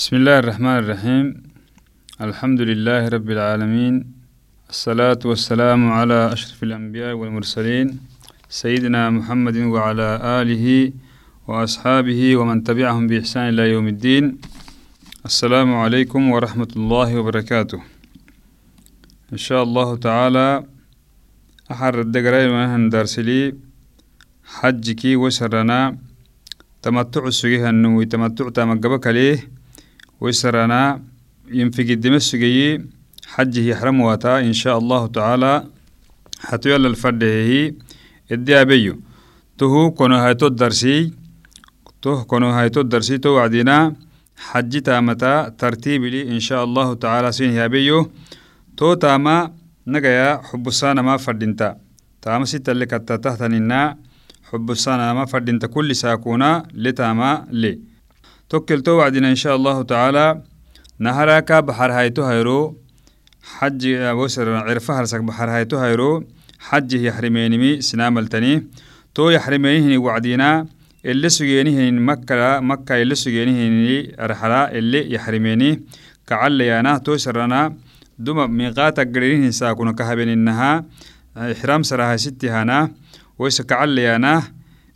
بسم الله الرحمن الرحيم الحمد لله رب العالمين الصلاة والسلام على أشرف الأنبياء والمرسلين سيدنا محمد وعلى آله وأصحابه ومن تبعهم بإحسان إلى يوم الدين السلام عليكم ورحمة الله وبركاته إن شاء الله تعالى أحر الدقرين ونهن درسلي حجكي وسرنا تمتع السجيه النوي تمتع تمقبك ليه وسرنا ينفق الدم السجيه حجه يحرم واتا إن شاء الله تعالى حتى يلا الفرده هي إدي أبيو. تهو كونو هايتو الدرسي تو كونو هايتو الدرسي تو وعدنا حج تامتا ترتيب لي إن شاء الله تعالى سين هابيو تو تاما نجايا حب السانا ما فردينتا. تاما ستة اللي كتا تحتننا حب السانا ما فردينتا كل ساكونا لتاما لي. توكل تو وعدنا إن شاء الله تعالى. نهراكا بحر هايتو هيرو حج وسر عرفها هرسك بحر هايتو هيرو حج يحرمينمي سناملتني تو يحرمينهني وعدينا. اللي سجينهن مكة مكة اللي سجينهن رحلة اللي يحرميني. كعل يانا تو سرنا. دوم ميقات قرينهن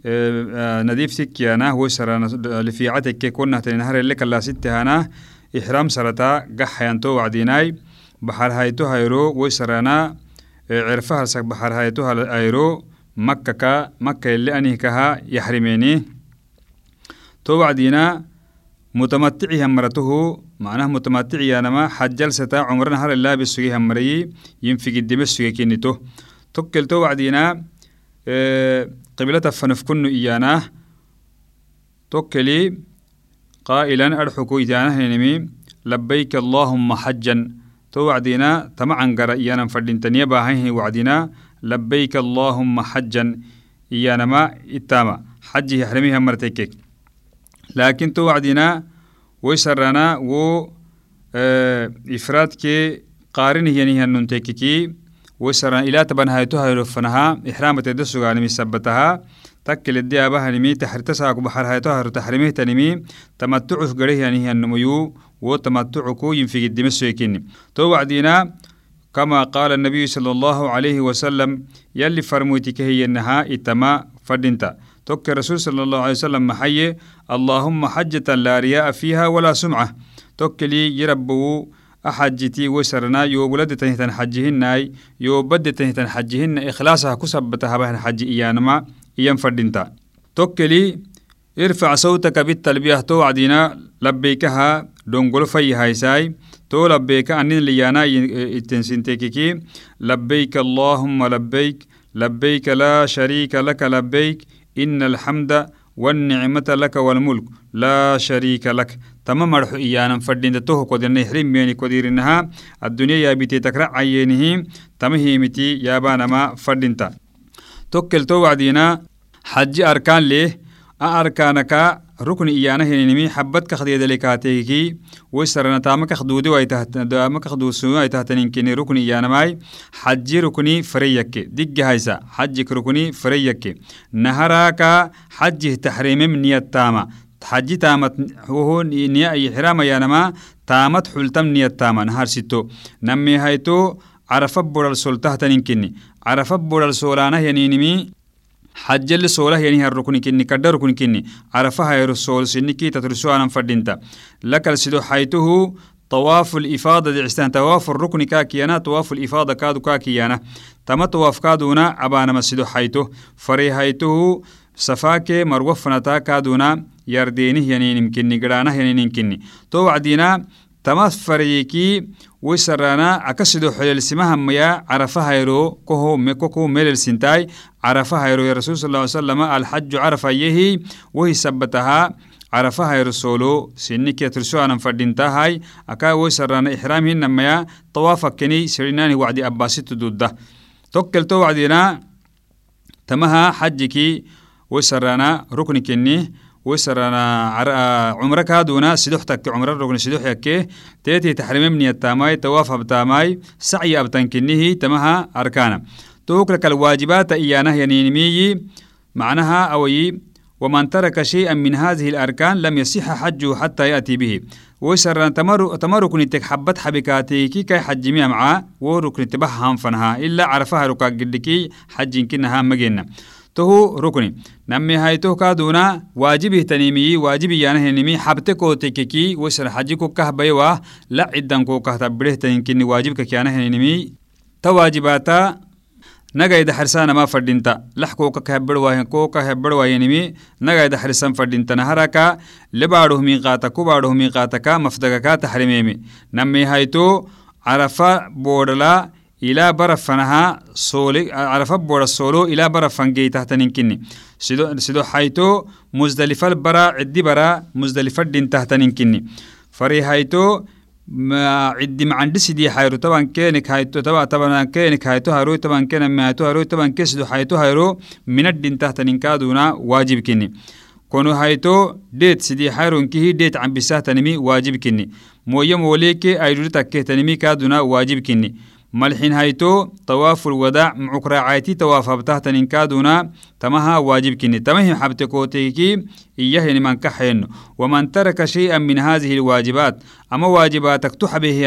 ساكونا كهبين إنها إحرام سراها ستي هانا ويس كعل يانا نديف تكيانا وسرنا لفيعتك كنا تنهر اللي كلا ستي هانا إحرام سرتا قحيان تو وعديناي. بحر هايتو هايرو ويسرانا عرفها هرسك بحر هايتو هايرو. مكة كا مكة اللي أني كها يحرميني. تو وعدينا متمتعي همرته معناه أنا الله آه قبلة فنفكن إيانا. توكلي قائلا أرحكو إيانا هنمي. لبيك اللهم حجا. تو وعدينا تمعن قرأ إيانا فردين تنيا باهيه وعدينا. لبيك اللهم حجا. إيانا ما إتاما. حجه يحرميها مرتكك. لكن تو وعدنا ويسرنا و آه إفراد كي قارن هي نهي ويسرنا إلى تبن هايتوها يرفنها إحرام تدسو غانمي سبتها تكل الدي أباها نمي تحرتساك بحر هايتوها تحرميه تنمي تمتعف قريه نهي النميو وتمتعكو ينفق الدمسو يكيني تو وعدنا كما قال النبي صلى الله عليه وسلم يلي فرموتك هي النها إتما فردنتا. توك الرسول صلى الله عليه وسلم محي اللهم حجة لا رياء فيها ولا سمعة. توك لي يربو أحجتي وسرنا يو ولد تنهتن حجهن يو بد تنهتن حجهن إخلاصها كسبتها بهن حج إيانما إيان فردنتا. توك لي ارفع صوتك بالتلبية توعدنا لبيكها دونغول في هايساي. تو لبيك أنين ليانا التنسنتككي لبيك اللهم لبيك لبيك لا شريك لك لبيك. إن الحمد والنعمة لك والملك لا شريك لك. تمام مرح إيانا فردين توه قدرنا يحرم بيني قديرنها الدنيا يا بيتي تكرع عينه تمهيمتي يا بانا ما فردينتا توكل تو وعدينا حج أركان ليه؟ أركانك ركن إيانا هنمي حبت كخدي دلكاتيكي وسرنا تامك خدودي ويتهت دامك خدو سو ويتهتنين كني ركن إيانا ماي حج ركني فريك دق هايسا حجك ركني فريك نهراك حج تحريم من نية تامة حج تامت هو حجل سوله يعني هالركن كني كدر ركن كني عرفها يرسول سنكي تترسو أنا فردينتا لك السدو حيته طواف الإفاضة دعستان طواف الركن كاكيانا طواف الإفاضة كادو كاكيانا تم طواف كادونا أبانا مسدو حيته فري حيته سفاكي مروفنتا كادونا يردينه يعني يمكنني قرانه يعني يمكنني تو وعدينا تماس فريكي weysarana akasido xolelsimahamaya carafahayro kokou melelsintai carafahayro yarasul sal salam alxaju carafayehi wehisabataha carafahayro solo sinike tursoanan fadhintahai aka weysarana ixraam hinamaya tawaafakeni serinani wacdi abasitududa tokkelto wacdina tamaha xajiki weysarana ruknikeni وسرانا إحرامهن ميا طوافك كني سريناني وعدي أباسيت دوده توكل تو وعدينا تمها حجكي وسرانا ركن كني وسرنا عمرك هادونا سدوحتك عمر الركن سدوح يكيه تيتي تحريم من التاماي تواف بتاماي سعي أبتنكنه تمها أركانا. توكلك الواجبات إيانا ينينمي معناها أوي. ومن ترك شيئا من هذه الأركان لم يصح حجه حتى يأتي به. ويسر تمر تمرك نتك حبت حبكاتي كي كي حج معاه وركن تبهم فنها. إلا عرفها ركا قدكي حج كنها مجينا تهو ركني نمي هاي تو كادونا واجبه تنيمي واجبي يانا هنمي حبتك وتككي وسر حجكو كهبيوا لا عدن كو كهتبره تنكني واجبك كيانا هنمي تواجباتا nagayda xirsanama fadhinta lax kooka kahebedwahen kooka hebedwayenimi nagayda xirsan fadhintana haraka lebaadhoh miiqaata kubaadhoh miiqaataka mafdagaka taxrimeemi nami hayto carafa boodhala ilaa barafanaha soole carafa booda soolo ilaa barafan geytahtaninkini sido sido hayto musdalifal bara ciddi bara musdalifa dhintahtaninkinni fari hayto عدي معندي سيدي حيرو طبعا كينك هايتو طبعا طبعا كينك هايتو هايرو طبعا كين ما هايتو هايرو طبعا كسدو حيتو هايرو من الدين تحت نكادونا واجب كني. كونو هايتو ديت سيدي حيرو انكي ديت عم بساه واجب كني. مويا موليكي ايرو تكيه تنمي كادونا واجب كني. ملحين هايتو طواف الوداع معكرا عايتي طواف بتاعت نكادونا تمها واجب كني. تمهم حبتكوتيكي إياه من كحين ومن ترك شيئا من هذه الواجبات أما واجباتك تحبه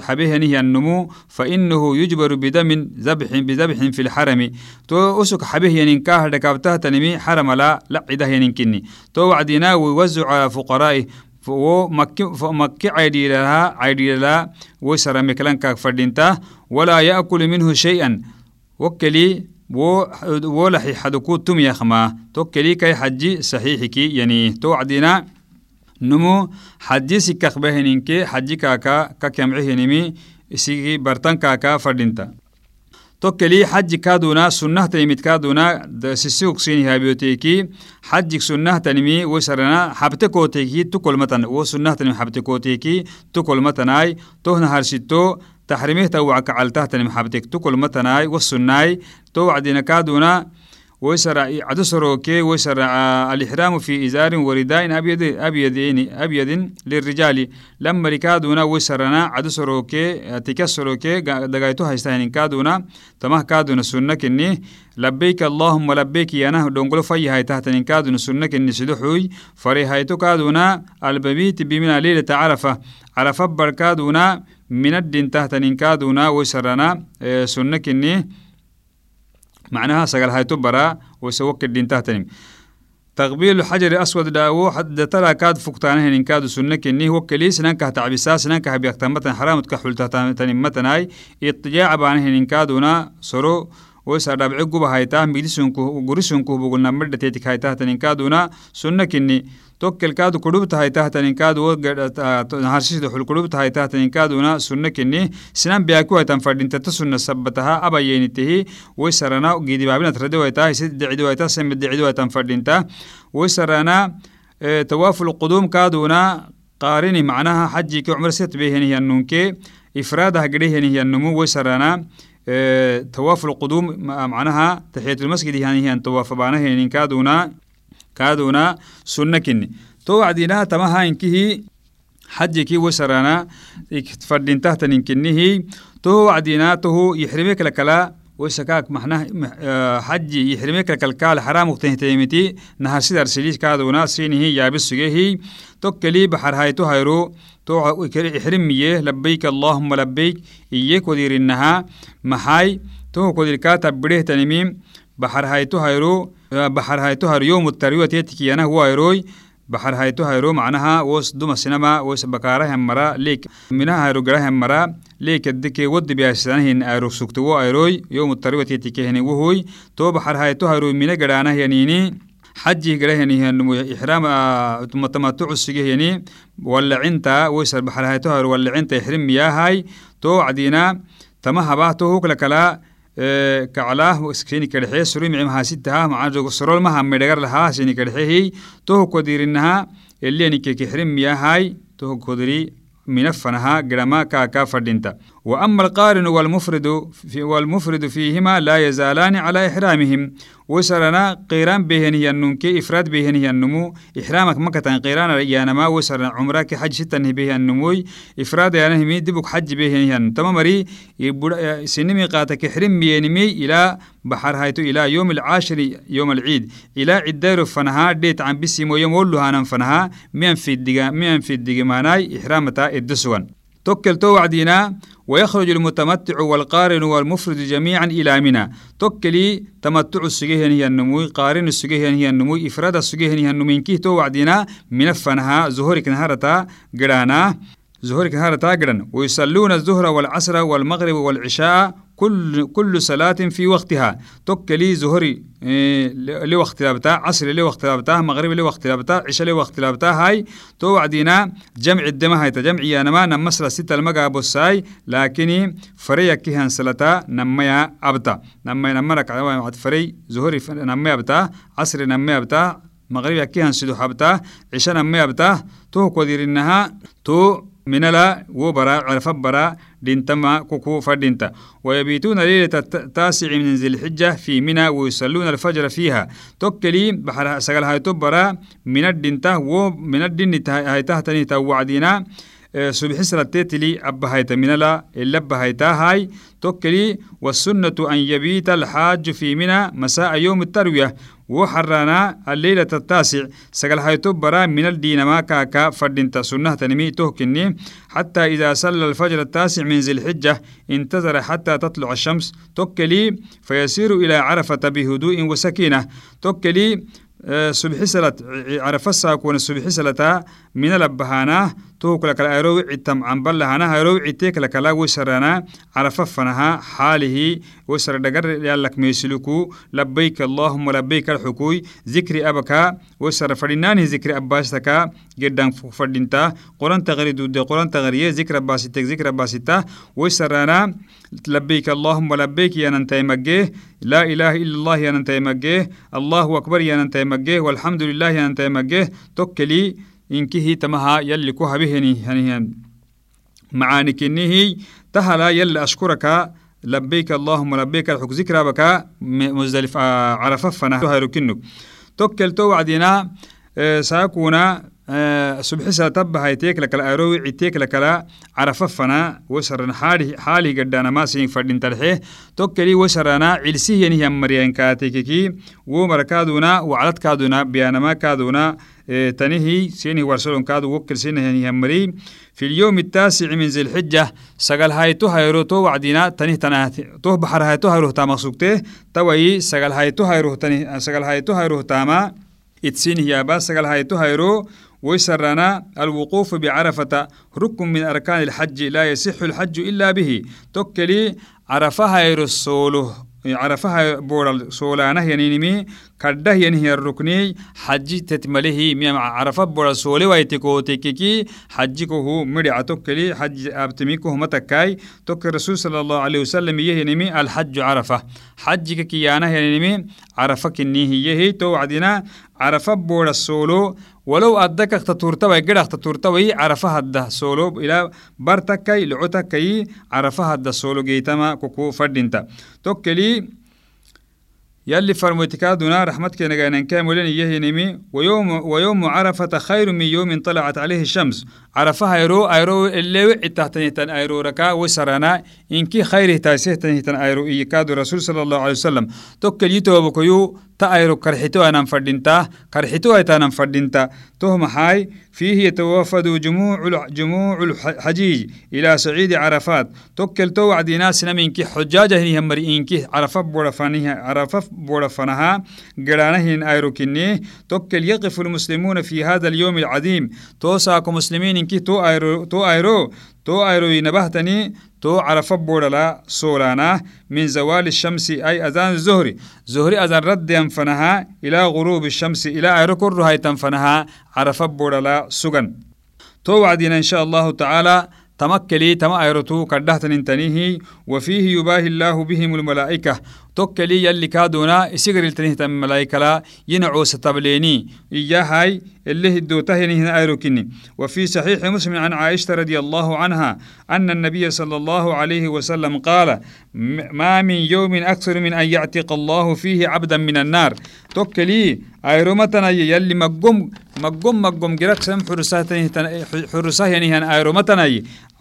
حبه نهي النمو فإنه يجبر بدم ذبح بذبح في الحرم. تو أسك حبه ينكاه دكابته تنمي حرم لا لا عده ينكني تو وعدنا ويوزع على فقرائه. Wo makki makki caydhiidhaha caydhiidhala wo sarameklankaak fadhinta walaa yaakulu minhu shay-an wokkeli wo wo laxixaduku tumyakma tokkeli kai xaji saxiixiki yani to wacdina numu xaji sikakbaheninke xaji kaaka ka kemcehinimi isigi bartan kaaka fadhinta tokkeli xaji kaaduna sunnahtanimid kaaduna sisiuksini habiyoteeki xajik sunnahtanimi wosarana xabte kooteeki tukolmatan wo sunnahtanimi xabte kooteeki tukolmatanai tohna harsito taxrimehta wacakacaltahtanim xabtek tukolmatanai wosunai to wacdina kaaduna ويسرع عدسروك ويسرع الإحرام في إزار ورداء أبيض أبيضين أبيض للرجال. لما ركادونا ويسرنا عدسروك تكسروك دقايتو هايستاهن كادونا تمه كادونا سنة كني. لبيك اللهم لبيك يانا دونغلو في هاي تحت كادونا سنة كني سدحوي فري هايتو كادونا الببيت بمنا ليلة عرفة. عرفة بركادونا من الدين تحت كادونا ويسرنا سنة كني. معناها سقل هاي تبرا وسوك الدين تهتنم تقبيل الحجر الأسود داو حد ترى كاد فكتانه إن كاد سنة كنيه وكلي سنان كه تعبسا سنان كه بيقتمتن حرام تكحول تهتنم متناي اطجاع بانه إن كادونا سرو ويسا رابع قبا هايتاه ميدسونكو غرسونكو بقولنا مرد تيتك هايتاه تنكادونا سنة كني. توكل كادو كدوبتا هايتاه تنكادو هرشيد حل كدوبتا هايتاه تنكادونا سنة كني. سنان بياكو هايتان فردين تتسنة سبتها أبا بابنا تردو هايتاه سيد دعيدو هايتاه سمد دعيدو القدوم كادونا قارني معناها حجي كعمر ست بيهنه النونكي. إفرادها النمو. ويسرانا تواف القدوم معناها تحية المسجد يعني هي أن تواف بانه يعني كادونا كادونا سنة كني. تو عدينا تمها إنكه حجك وسرانا فردين تحت إنكنه تو عدينا تو يحرمك لكلا وسكاك محنا حج يحرمك لكالكال حرام وقتين تيمتي نهار سيدر سليس كادونا سينه يابس سجيه توكلي بحر هايتو هايرو. تو إحرميه لبيك اللهم لبيك. إيك ودير إنها محاي. تو كودير كاتب بره تنميم. بحر هايتو هايرو. بحر هايتو هايرو. يوم التروية تيتكي أنا هو هايروي. baxar hayto hayro macnaha wos duma sinama wos bakarahem mara leek minaha hayro garahem mara leeka deke wadi biyasanahin ayro sugtewo ayroy yomu tariwatietikehene wohoy to baxar hayto hayro mina garaanah yanini xajih garahyanihyanumu ixraam tumatamatu cusigehyani wallacinta woysar baxar hayto hayro wallacinta ixrim miyahay to wacdina tama habah to huklakala Eh, kaclaah iskeni kadhexe surimici mahasitaha macajogo sorol maha medhegar laha seni kadhexehi toho kodirinaha elianike kexrin miyahai toho kodiri minafanaha girama kaaka fadhinta. Wa ama alqaarinu walmufridu fiihima laa yazaalaani cala ixraamihim. وسرنا قيران بهن هي النمكي إفراد بهن هي النمو إحرامك مكة قيران يا نما وسرنا عمرك حج ستن به النموي إفراد يعني همي دبك حج بهن هي تمام مري سنمي قاتك حرم بينمي إلى بحر هايتو إلى يوم العاشر يوم العيد. إلى عدير فنها ديت عن بسيمو يوم ولو هانا فنها. مين في الدقا مين في الدقا ماناي إحرامتا الدسوان توكل تو وعدينا ويخرج المتمتع والقارن والمفرد جميعا إلى منى. توكلي تمتع السجيه هي النموي قارن السجيه هي النموي إفراد السجيه هي النموي. كي تو وعدينا من فنها زهورك نهارتا قرانا زهورك نهارتا قران ويصلون الظهر والعصر والمغرب والعشاء كل كل صلاة في وقتها. توكلي زهري إيه لوقت لابتا عصر لوقت لابتا مغرب لوقت لابتا عشاء لوقت لابتا هاي تو وعدينا جمع الدم هاي تجمع يا نما نمسر ستة المقا بوساي لكن فريا كيهان سلتا نميا أبتا. نميا نمرك عوام فري زهري نميا أبتا عصر نميا أبتا مغرب كيهان سدو حبتا عشاء نميا أبتا تو قدير إنها تو من لا وبرا عرف برا دينتما كوكو فدينتا ويبيتون ليلة التاسع من ذي الحجة في منى ويصلون الفجر فيها. توكلي بحر سقل هاي تبرا من الدينتا ومن الدين هاي تهتني توعدينا. سبح سلتيتلي أبا هايتا من لا إلا أبا هايتا هاي. توكلي والسنة أن يبيت الحاج في منى مساء يوم التروية. وحرانا الليلة التاسع. سقل هايتو برا من الدين ما كاكا فردين سنة تنمي تهكني حتى إذا صلى الفجر التاسع من ذي الحجة انتظر حتى تطلع الشمس. توكلي فيسير إلى عرفة بهدوء وسكينة. توكلي subxi salat carafasaakuwana subxi salata mina labbahana tohukulakala arowi citam cambalahana arowi cite kalakala wesarana carafa fanaha xaalihi wesara dhagar yalak meesiluku labbayk allahuma labbayk alxukuy zikri abaka wesara fadhinaanihi zikri abbaasitaka gedhan fadhinta qoranta gari dude qoranta gariye zikri abbaasitek zikri abbaasita wesarana labbayk allahuma labbayk yanantay maggee laa ilaaha ila allah yanantay maggee allahu akbar yanantay maggee walxamdu lilah yanantay maggee tokkeli inkihi tamaha yalli ku habiheni hanihan macaanikinnihi tahala yalli ashkuraka labbayk allahuma labbayk alxuk zikrabaka muzdalif carafafana hayrukinuk tokkelto wacdina saakuna subxi satabahayteek lakala arowi citeek lakala carafafana wasaran xaalihi gadhanamasin fadhintalxe tokkeli wasarana cilsihiyanihan maryankaatekeki wo marakaaduna wacladkaaduna biyanamakaaduna تنهي سيني ورسلون كادو وكل سيني همري. في اليوم التاسع من ذي الحجة سقل هاي تو هايرو تو وعدينا تنه تنه تو بحر هاي تو هايرو تاما سوكته توي سقل هاي تو هايرو تنه سقل هاي تو هايرو تاما. اتسين هي با هاي تو هايرو. ويسرنا الوقوف بعرفة ركن من أركان الحج لا يصح الحج إلا به. توكلي عرفها يرسوله عرفها بورا سولانا ينينمي كده ينهي الركني حج تتمله ميم عرفة بورا سولي ويتكو تككي حجكو هو مري توكلي حج أبتميكو متكاي توك الرسول صلى الله عليه وسلم يهنمي الحج عرفة. حجك كيانا ينمي عرفة كنيه يهي تو عدنا عرفة بورا سولو ولو أدك اختطورتوي قد اختطورتوي عرفها الده سولو إلى برتكي لعتكي عرفها الده سولو جيتما كوكو فردينتا. توكلي يلي فرموتكادنا رحمتك نجانا كاملين يهنمي ويوم ويوم عرفة خير من يوم طلعت عليه الشمس. عرفها ايرو أيرو اللي وعي تن أيرو ركا وسرنا إنكي خيره تاسيه تن أيرو يكاد الرسول صلى الله عليه وسلم. توكل يتو ايرو كرحتو أنا فردينتا كرحتو أيتا فردينتا. تهم هاي فيه يتوافد جموع جموع الحجيج إلى صعيد عرفات. توكل تو وعدي ناس نمينكي حجاجة هني همري انكي عرفه بورفانها عرفه بورفانها قرانهن ايرو كني توكل يقف المسلمون في هذا اليوم العظيم. توساكو مسلمين إنكي تو أيرو تو أيرو. تو أيرو ينبهتني تو عرف بورلا سولانا من زوال الشمس أي أذان الزهري زهري أذان رد ينفنها إلى غروب الشمس إلى أيرو كرها تنفنها عرف بورلا سجن تو وعدنا إن شاء الله تعالى تمكلي تما أيرتو كردهتن انتنيه وفيه يباهي الله بهم الملائكة كادونا إسيغر التنهت ملايكلا ينعو ستبليني إياهاي اللي هدوته هنا أيروكني وفي صحيح مسلم عن عائشة رضي الله عنها أن النبي صلى الله عليه وسلم قال ما من يوم أكثر من أن يعتق الله فيه عبدا من النار توكلي أيرومتنا يلي مقوم مقوم مقوم جرك سم حرساه يعني هن أيرومتنا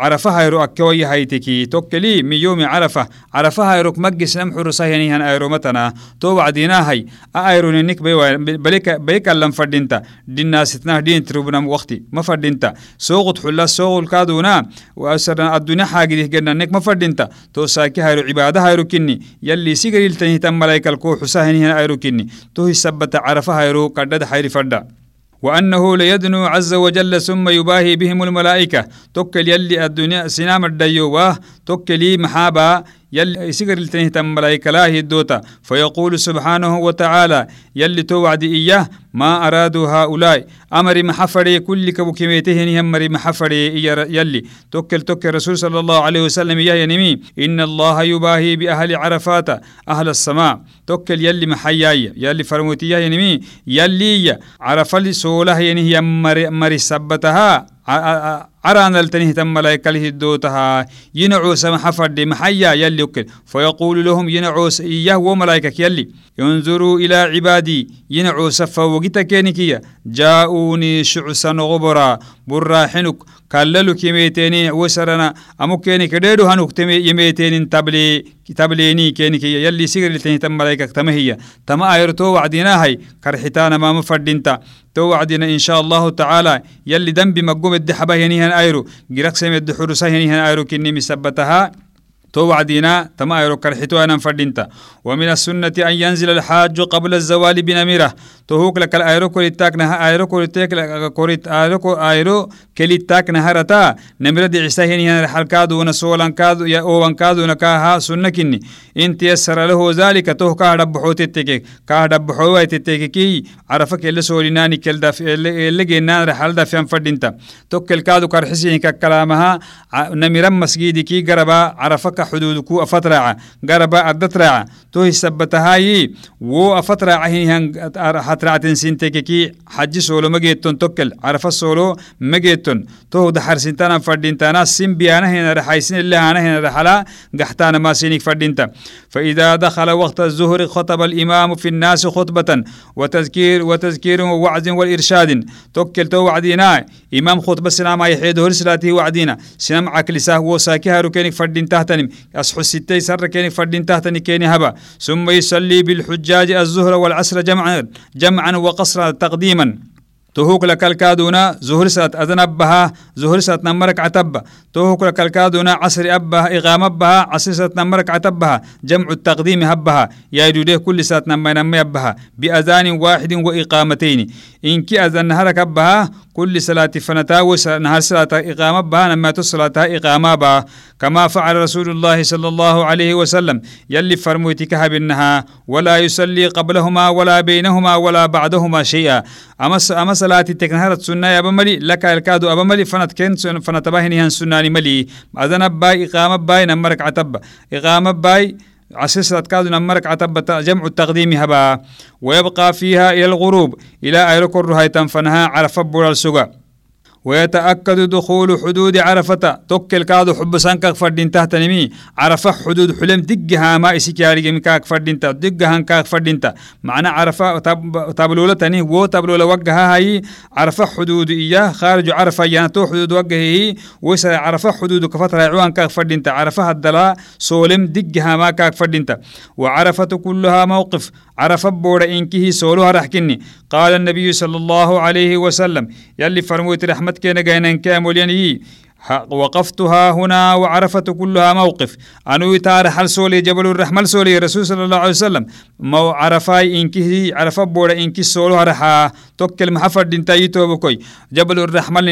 عرفها يرو أكوي هايتكي. توكلي من يوم عرفة. عرفها يروك مجس سم حرساه يعني هن أيرومتنا. تو وعدينا هاي. أيرون نك بيك بيك لم فردينتا. دينا ستنا دين تروبنا وقتي. ما فردينتا. سوق حلا سوق الكادونا وأسرنا الدنيا حاجة جنا نك ما فردينتا. تو ساكي هايرو عبادة هايرو كني. يلي سيجري التنهي تم ملايك الكو حساهني هن أيرو كني. تو السبت عرفها يرو قدد حيري فردا. وأنه ليدنو عز وجل ثم يباهي بهم الملائكة. توكل يلي الدنيا سنام الديوة توكلي محابا يلي يسيقر التنه تم ملائكة لا الدوتا. فيقول سبحانه وتعالى يلي توعد إياه ما أرادوا هؤلاء. أمر محفري كل كبو كميته أمر محفري يلي. توكل توكل رسول صلى الله عليه وسلم يا ينمي إن الله يباهي بأهل عرفات أهل السماء. توكل يلي محياي يلي فرموتي يا ينمي يلي عرف لي سولة ينهي مر مر سبتها. عران التنه تم ملائكة هدوتها ينعوس محفد محيا يلي وكل فيقول لهم ينعوس إياه وملائكة يلي. ينظروا إلى عبادي. ينعوس فوقتكينكيا جاءوني شعسا غبرا براحنك. كللو كيميتيني وسرنا. أمو كيني كديدو هنوك يميتين تبلي تبليني كيني كي يلي سيغر لتنه تم ملائكة تمهية تما آيرتو وعدينا هاي. كرحتانا ما مفردينتا تو وعدنا إن شاء الله تعالى. يلي دنبي مقوم الدحبة ينيهن ayru girak semedde xurusa henihan ayru kinni misabataha تو وعدينا تما يرو كرحتو أنا فردينتا ومن السنة أن ينزل الحاج قبل الزوال بنميرة توهوك لك الأيرو كوريتاك نها أيرو كوريتاك كوريت أيرو أيرو كليتاك نهرتا نميرة دي عساهين هنا الحلقادو ونسولان كادو يا أوان كادو نكاها سنة كني انت يسر له ذلك توه كاه دبحو تتكي كاه دبحو تتكي عرفك اللي سوليناني كل دف اللي جينان رحل دفيان فردينتا توكل كادو كرحسين كلامها. نميرة مسجدي كي قربا عرفك حدودكو أفترع قربا أدترع تو سبتهاي و أفترع هن حترعتن سنتككي حج سولو مجيتون توكل عرف السولو مجيتون تو دحر سنتانا فردينتانا سن بيانا هنا رحايسين اللي أنا هنا رحلا قحتانا ما سينك فردينتا فإذا دخل وقت الظهر خطب الإمام في الناس خطبة وتذكير وتذكير ووعظ والإرشاد توكل تو وعدينا إمام خطبة سلام يحيده رسلاته وعدينا. سلام عكلساه وساكها ركينك فردين تحتنم أصحو الستي سر كينك فردين تحتني كيني هبا. ثم يصلي بالحجاج الظهر والعصر جمعا جمعا وقصرا تقديما. تهوك لك الكادونا زهر سات أذن أبها زهر سات نمرك عتبة تهوك لك الكادونا عصر أبها إقام أبها عصر سات نمرك عتبها. جمع التقديم هبها. يا يدوده كل سات نمي نمي أبها. بأذان واحد وإقامتين. إنك أذن نهرك أبها كل صلاة فنتا نهار صلاة إقامة بها نما صلاة إقامة بها كما فعل رسول الله صلى الله عليه وسلم. يلي فرموتك بالنها ولا يصلي قبلهما ولا بينهما ولا بعدهما شيئا. أما أما صلاة تكنهرت سنة يا بملي لك الكادو أبملي فنت كن فنت باهني هن سناني ملي. أذن باي إقامة باي نمرك عتب. إقامة باي عسيسة كادو نمرك عتب. جمع التقديم هبا. ويبقى فيها إلى الغروب. إلى أيركر هاي تنفنها على فبر السجا ويتأكد دخول حدود عرفة. توكل كادو حب سانكك فردين تحت نمي. عرفة حدود حلم دقها ما إسكاري مكاك فردين تا. دقها كاك فردين تا. معنى عرفة تبلولة تاني. و تبلولة وجهها هاي. عرفة حدود إياه. خارج عرفة يانتو حدود وجهه وس عرفة حدود كفترة عوان كاك فردين تا. عرفة الدلا سولم دقها ما كاك فردين تا. وعرفة كلها موقف. عرفة بورا إنكه سولها رحكني قال النبي صلى الله عليه وسلم يلي فرموت رحمة كينا جاينا كامل يعني وقفتها هنا وعرفت كلها موقف. أنو يتار حل سولي جبل الرحمة سولي رسول صلى الله عليه وسلم. مو عرفاي إنكه عرف بورا إنكي سولو هرحا. توكل محفردنتا يتوبكوي جبل الرحمن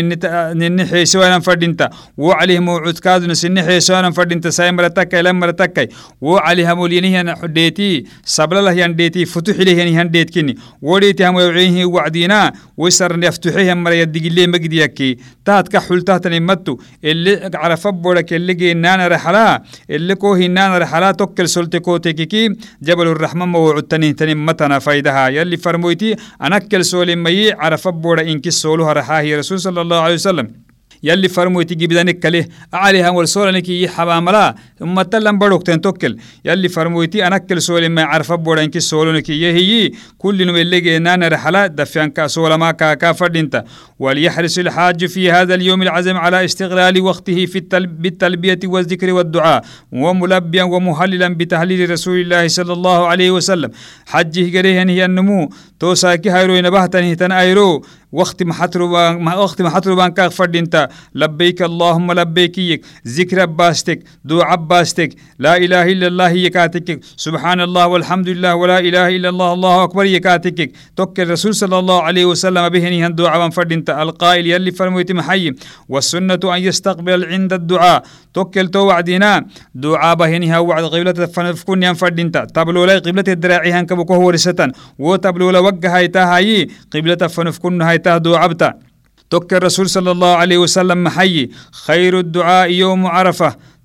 نني حيسوانا فردنتا وعليه موعود كادنا سني حيسوانا فردنتا ساي مرتك لم مرتك وعليها موليني حديتي. سبل الله ينديتي. فتح له ينديت كني وديتي هم يوعيه وعدينا. ويسر يفتحيه مر يدق اللي مقديكي تات كحول تات نمتو اللي عرف بورك اللي جينانا رحلا. اللي كوه نانا رحلا. توكل سلتي كوتيكي جبل الرحمن موعود تني تني متنا فايدها. يلي فرمويتي. أنكل سولي مي عرف بورا إنك سولها رحاه رسول صلى الله عليه وسلم۔ يلي فرمو تيجي بدنك كله عليها والسولنك يحباملا ثم تلم بروك تنتوكل. يلي فرمو تي أنكل سول ما عرف بورنك سولنك يهي. كل نم اللي نانا رحلة. دفيان كسول ما كا فردينتا. وليحرص الحاج في هذا اليوم العزم على استغلال وقته في بالتلبية والذكر والدعاء. وملبيا ومهللا بتهليل رسول الله صلى الله عليه وسلم. حجه قريه هي النمو. توساكي هيرو ينبهتني تن أيرو وقت ما حتربان وقت ما حتربان كاغ فردينتا لبيك اللهم لبيك يك ذكر باستك دعاء باستك لا إله إلا الله يكاتك سبحان الله والحمد لله ولا إله إلا الله. الله أكبر يكاتك توك الرسول صلى الله عليه وسلم بهني هن دعاء فردينتا القائل يلي فرمويت محي والسنة أن يستقبل عند الدعاء. توكل تو وعدنا دعاء بهني هو وعد قبلة فكون ين فردينتا تبلو لا قبلة الدراعي هن كبكو هو رستن وتبلو لا وجه هايتا هاي قبلة فنفكون هاي تهدو عبتا. تك الرسول صلى الله عليه وسلم محيي خير الدعاء يوم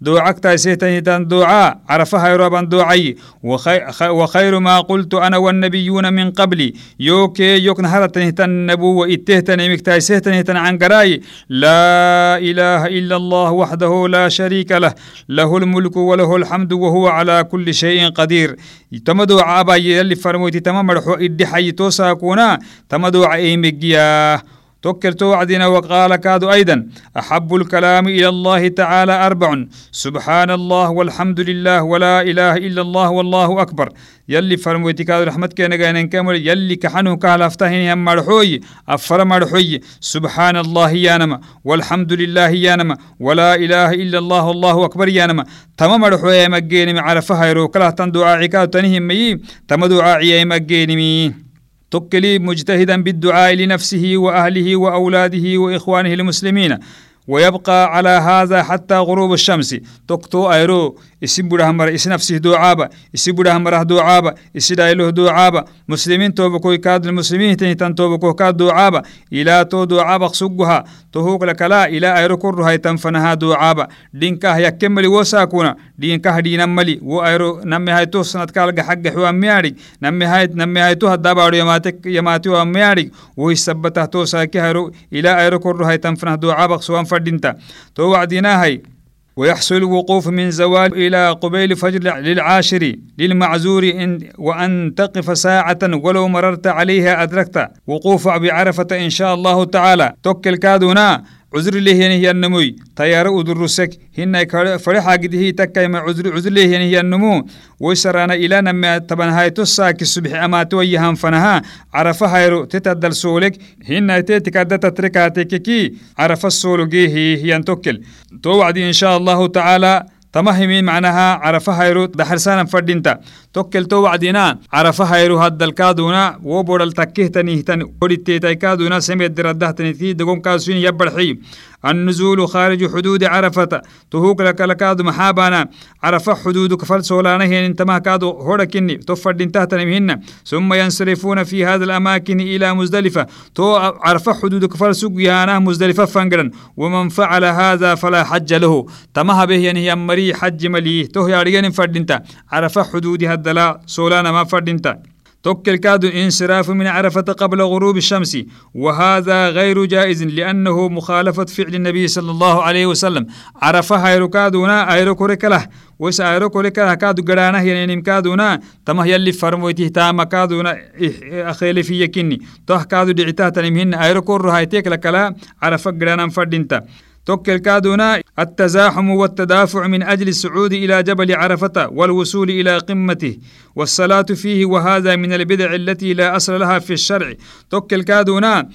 عرفة دعاك تايسيتان دعاء. عرفها يرابان دعاي. وخير ما قلت أنا والنبيون من قبلي. يوكي يوك نهرت النبو إتهتن مكتايسيتن عن قراي لا إله إلا الله وحده لا شريك له. له الملك وله الحمد وهو على كل شيء قدير. تمدو عابا يلي فرموتي تمام رحو إدي حي توساكونا. تمدو عيمجيا توكل توعدنا وقال كاد أيضا أحب الكلام إلى الله تعالى أربع. سبحان الله والحمد لله ولا إله إلا الله والله أكبر. يلي فرمويتي كاد رحمت كينا غانن كامل يلي كحنو كهلافتهين هم مرحوي أفر مرحوي سبحان الله يانما والحمد لله يانما ولا إله إلا الله والله أكبر يانما تمام مرحوي مجيني عرفها يرو كلا تندعاء كاد تنهم مي تم دعاء مجيني تكلي مجتهدا بالدعاء لنفسه وأهله وأولاده وإخوانه المسلمين ويبقى على هذا حتى غروب الشمس. تكتو isi burahamara isinafsih docaaba isi burahamarah docaaba isi docaaba muslimin toba koi kaad docaaba ilaa to docaabaq sugguha tohuukla ilaa ayro korruhaitan fanaha docaaba dhinkah yakke mali wo saakuna dhiinkah mali wo ayro namehaito sanadkaalga xaggaxuwamiyaarig namehaito haddabaaro yamaatiho wo hisabatah to ilaa ayro korruhaitan fanah docaabaq suwan fadhinta to wacdinahai ويحصل الوقوف من زوال إلى قبيل فجر للعاشر للمعزور إن وأن تقف ساعة ولو مررت عليها أدركت. وقوف بعرفة إن شاء الله تعالى. توكل كادونا. عذر له يعني هي النموي؟ تيار أدرسك هنا فرحة قد هي تكا ما عذر عذر له يعني هي النمو؟ ويسرانا إلى نما تبن هاي تساك الصبح أما تويهم فنها. عرف هايرو تتدل سولك. هنا تيتك تتركاتك هاد الكادونا وبورل تكيه تنيهتن ودي كادونا سميت درده تنيتي دقوم كاسوين يبرحي النزول خارج حدود عرفة تهوك لك لكاد محابانا عرفة حدود كفل سولانه انتما كادو هوركني تفرد انتهت نمهن ثم ينصرفون في هذا الأماكن إلى مزدلفة تو عرفة حدود كفل سقيانا مزدلفة فنقرا ومن فعل هذا فلا حج له تمها به يعني أمري حج مليه تو ياريان فردنتا عرفة حدود هدلا سولانا ما فردنتا. توكل كاد انصراف من عرفة قبل غروب الشمس. وهذا غير جائز لأنه مخالفة فعل النبي صلى الله عليه وسلم. عرفة هيركادونا أيركوركله وس أيركوركله كادو قرانا يعني كادونا. تما يلي فرمويته تاما كادونا أخيلي في يكني توه كادو دعتا تنمهن أيركور هايتيك لكلا عرفة قرانا فردينتا توكل كادونا التزاحم والتدافع من أجل الصعود إلى جبل عرفة والوصول إلى قمته. والصلاة فيه وهذا من البدع التي لا أصل لها في الشرع. توكل كادونا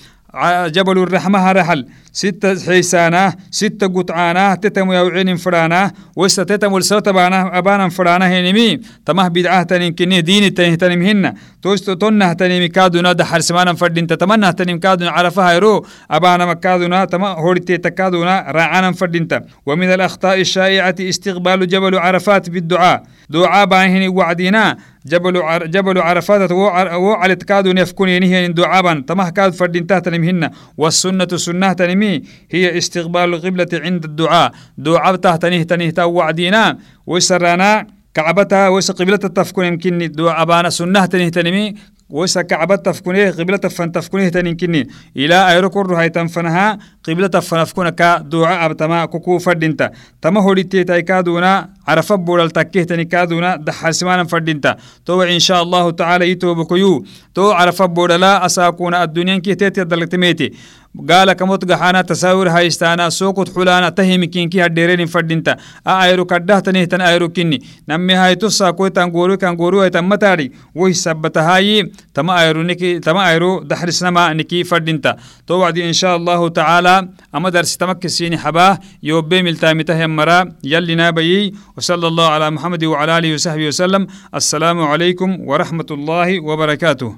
جبل الرحمة رحل. ستة حيسانة ستة قطعانة تتم يوعين فرانا وستا تتم السوت بانا أبانا فرانا هنمي تمه بدعة تنين كني دين تنين تنمهن توست تنه تنمي كادونا دحر سمانا فردين تتمنى تنم كادونا عرفها يرو. أبانا مكادونا تما هورتي تكادونا راعانا فردين ومن الأخطاء الشائعة استقبال جبل عرفات بالدعاء. دعاء باهن وعدينا. جبل عر جبل عرفات و على تكاد يفكون ينهي دعابا. تمه كاد فردين تهتنمهن والسنة سنة تنمي. هي استقبال القبلة عند الدعاء. دعاء تهتنه تنه وعدينا وسرانا كعبتها ويس قبلة تفكون يمكن دعاء بانا سنة تنه تنمي. ويسا كعبة تفكونه قبلة تفن تفكونه تنين إلى أيركور هاي تنفنها قبلة تفن فكون كا دعاء أبتما كوكو فردينتا. تما هولي تيتاي كادونا عرف بول تكيه تني كادونا دحال سمانا فردينتا. تو إن شاء الله تعالى يتو بكيو. تو عرف بول لا أساكونا الدنيا كي تيتي دلتميتي فردينتا ايرو كده تنه تن أيرو كني نمي هاي تسا كوي تنغورو كنغورو هاي تمتاري وهي سبتا هاي تما أيرو نكي تما أيرو دحر سنما نكي فردينتا تو وعدي إن شاء الله تعالى أما درس تمكسيني حباه يوبي ملتامته مرا يلي نابي. وصلى الله على محمد وعلى آله وصحبه وسلم. السلام عليكم وبركاته.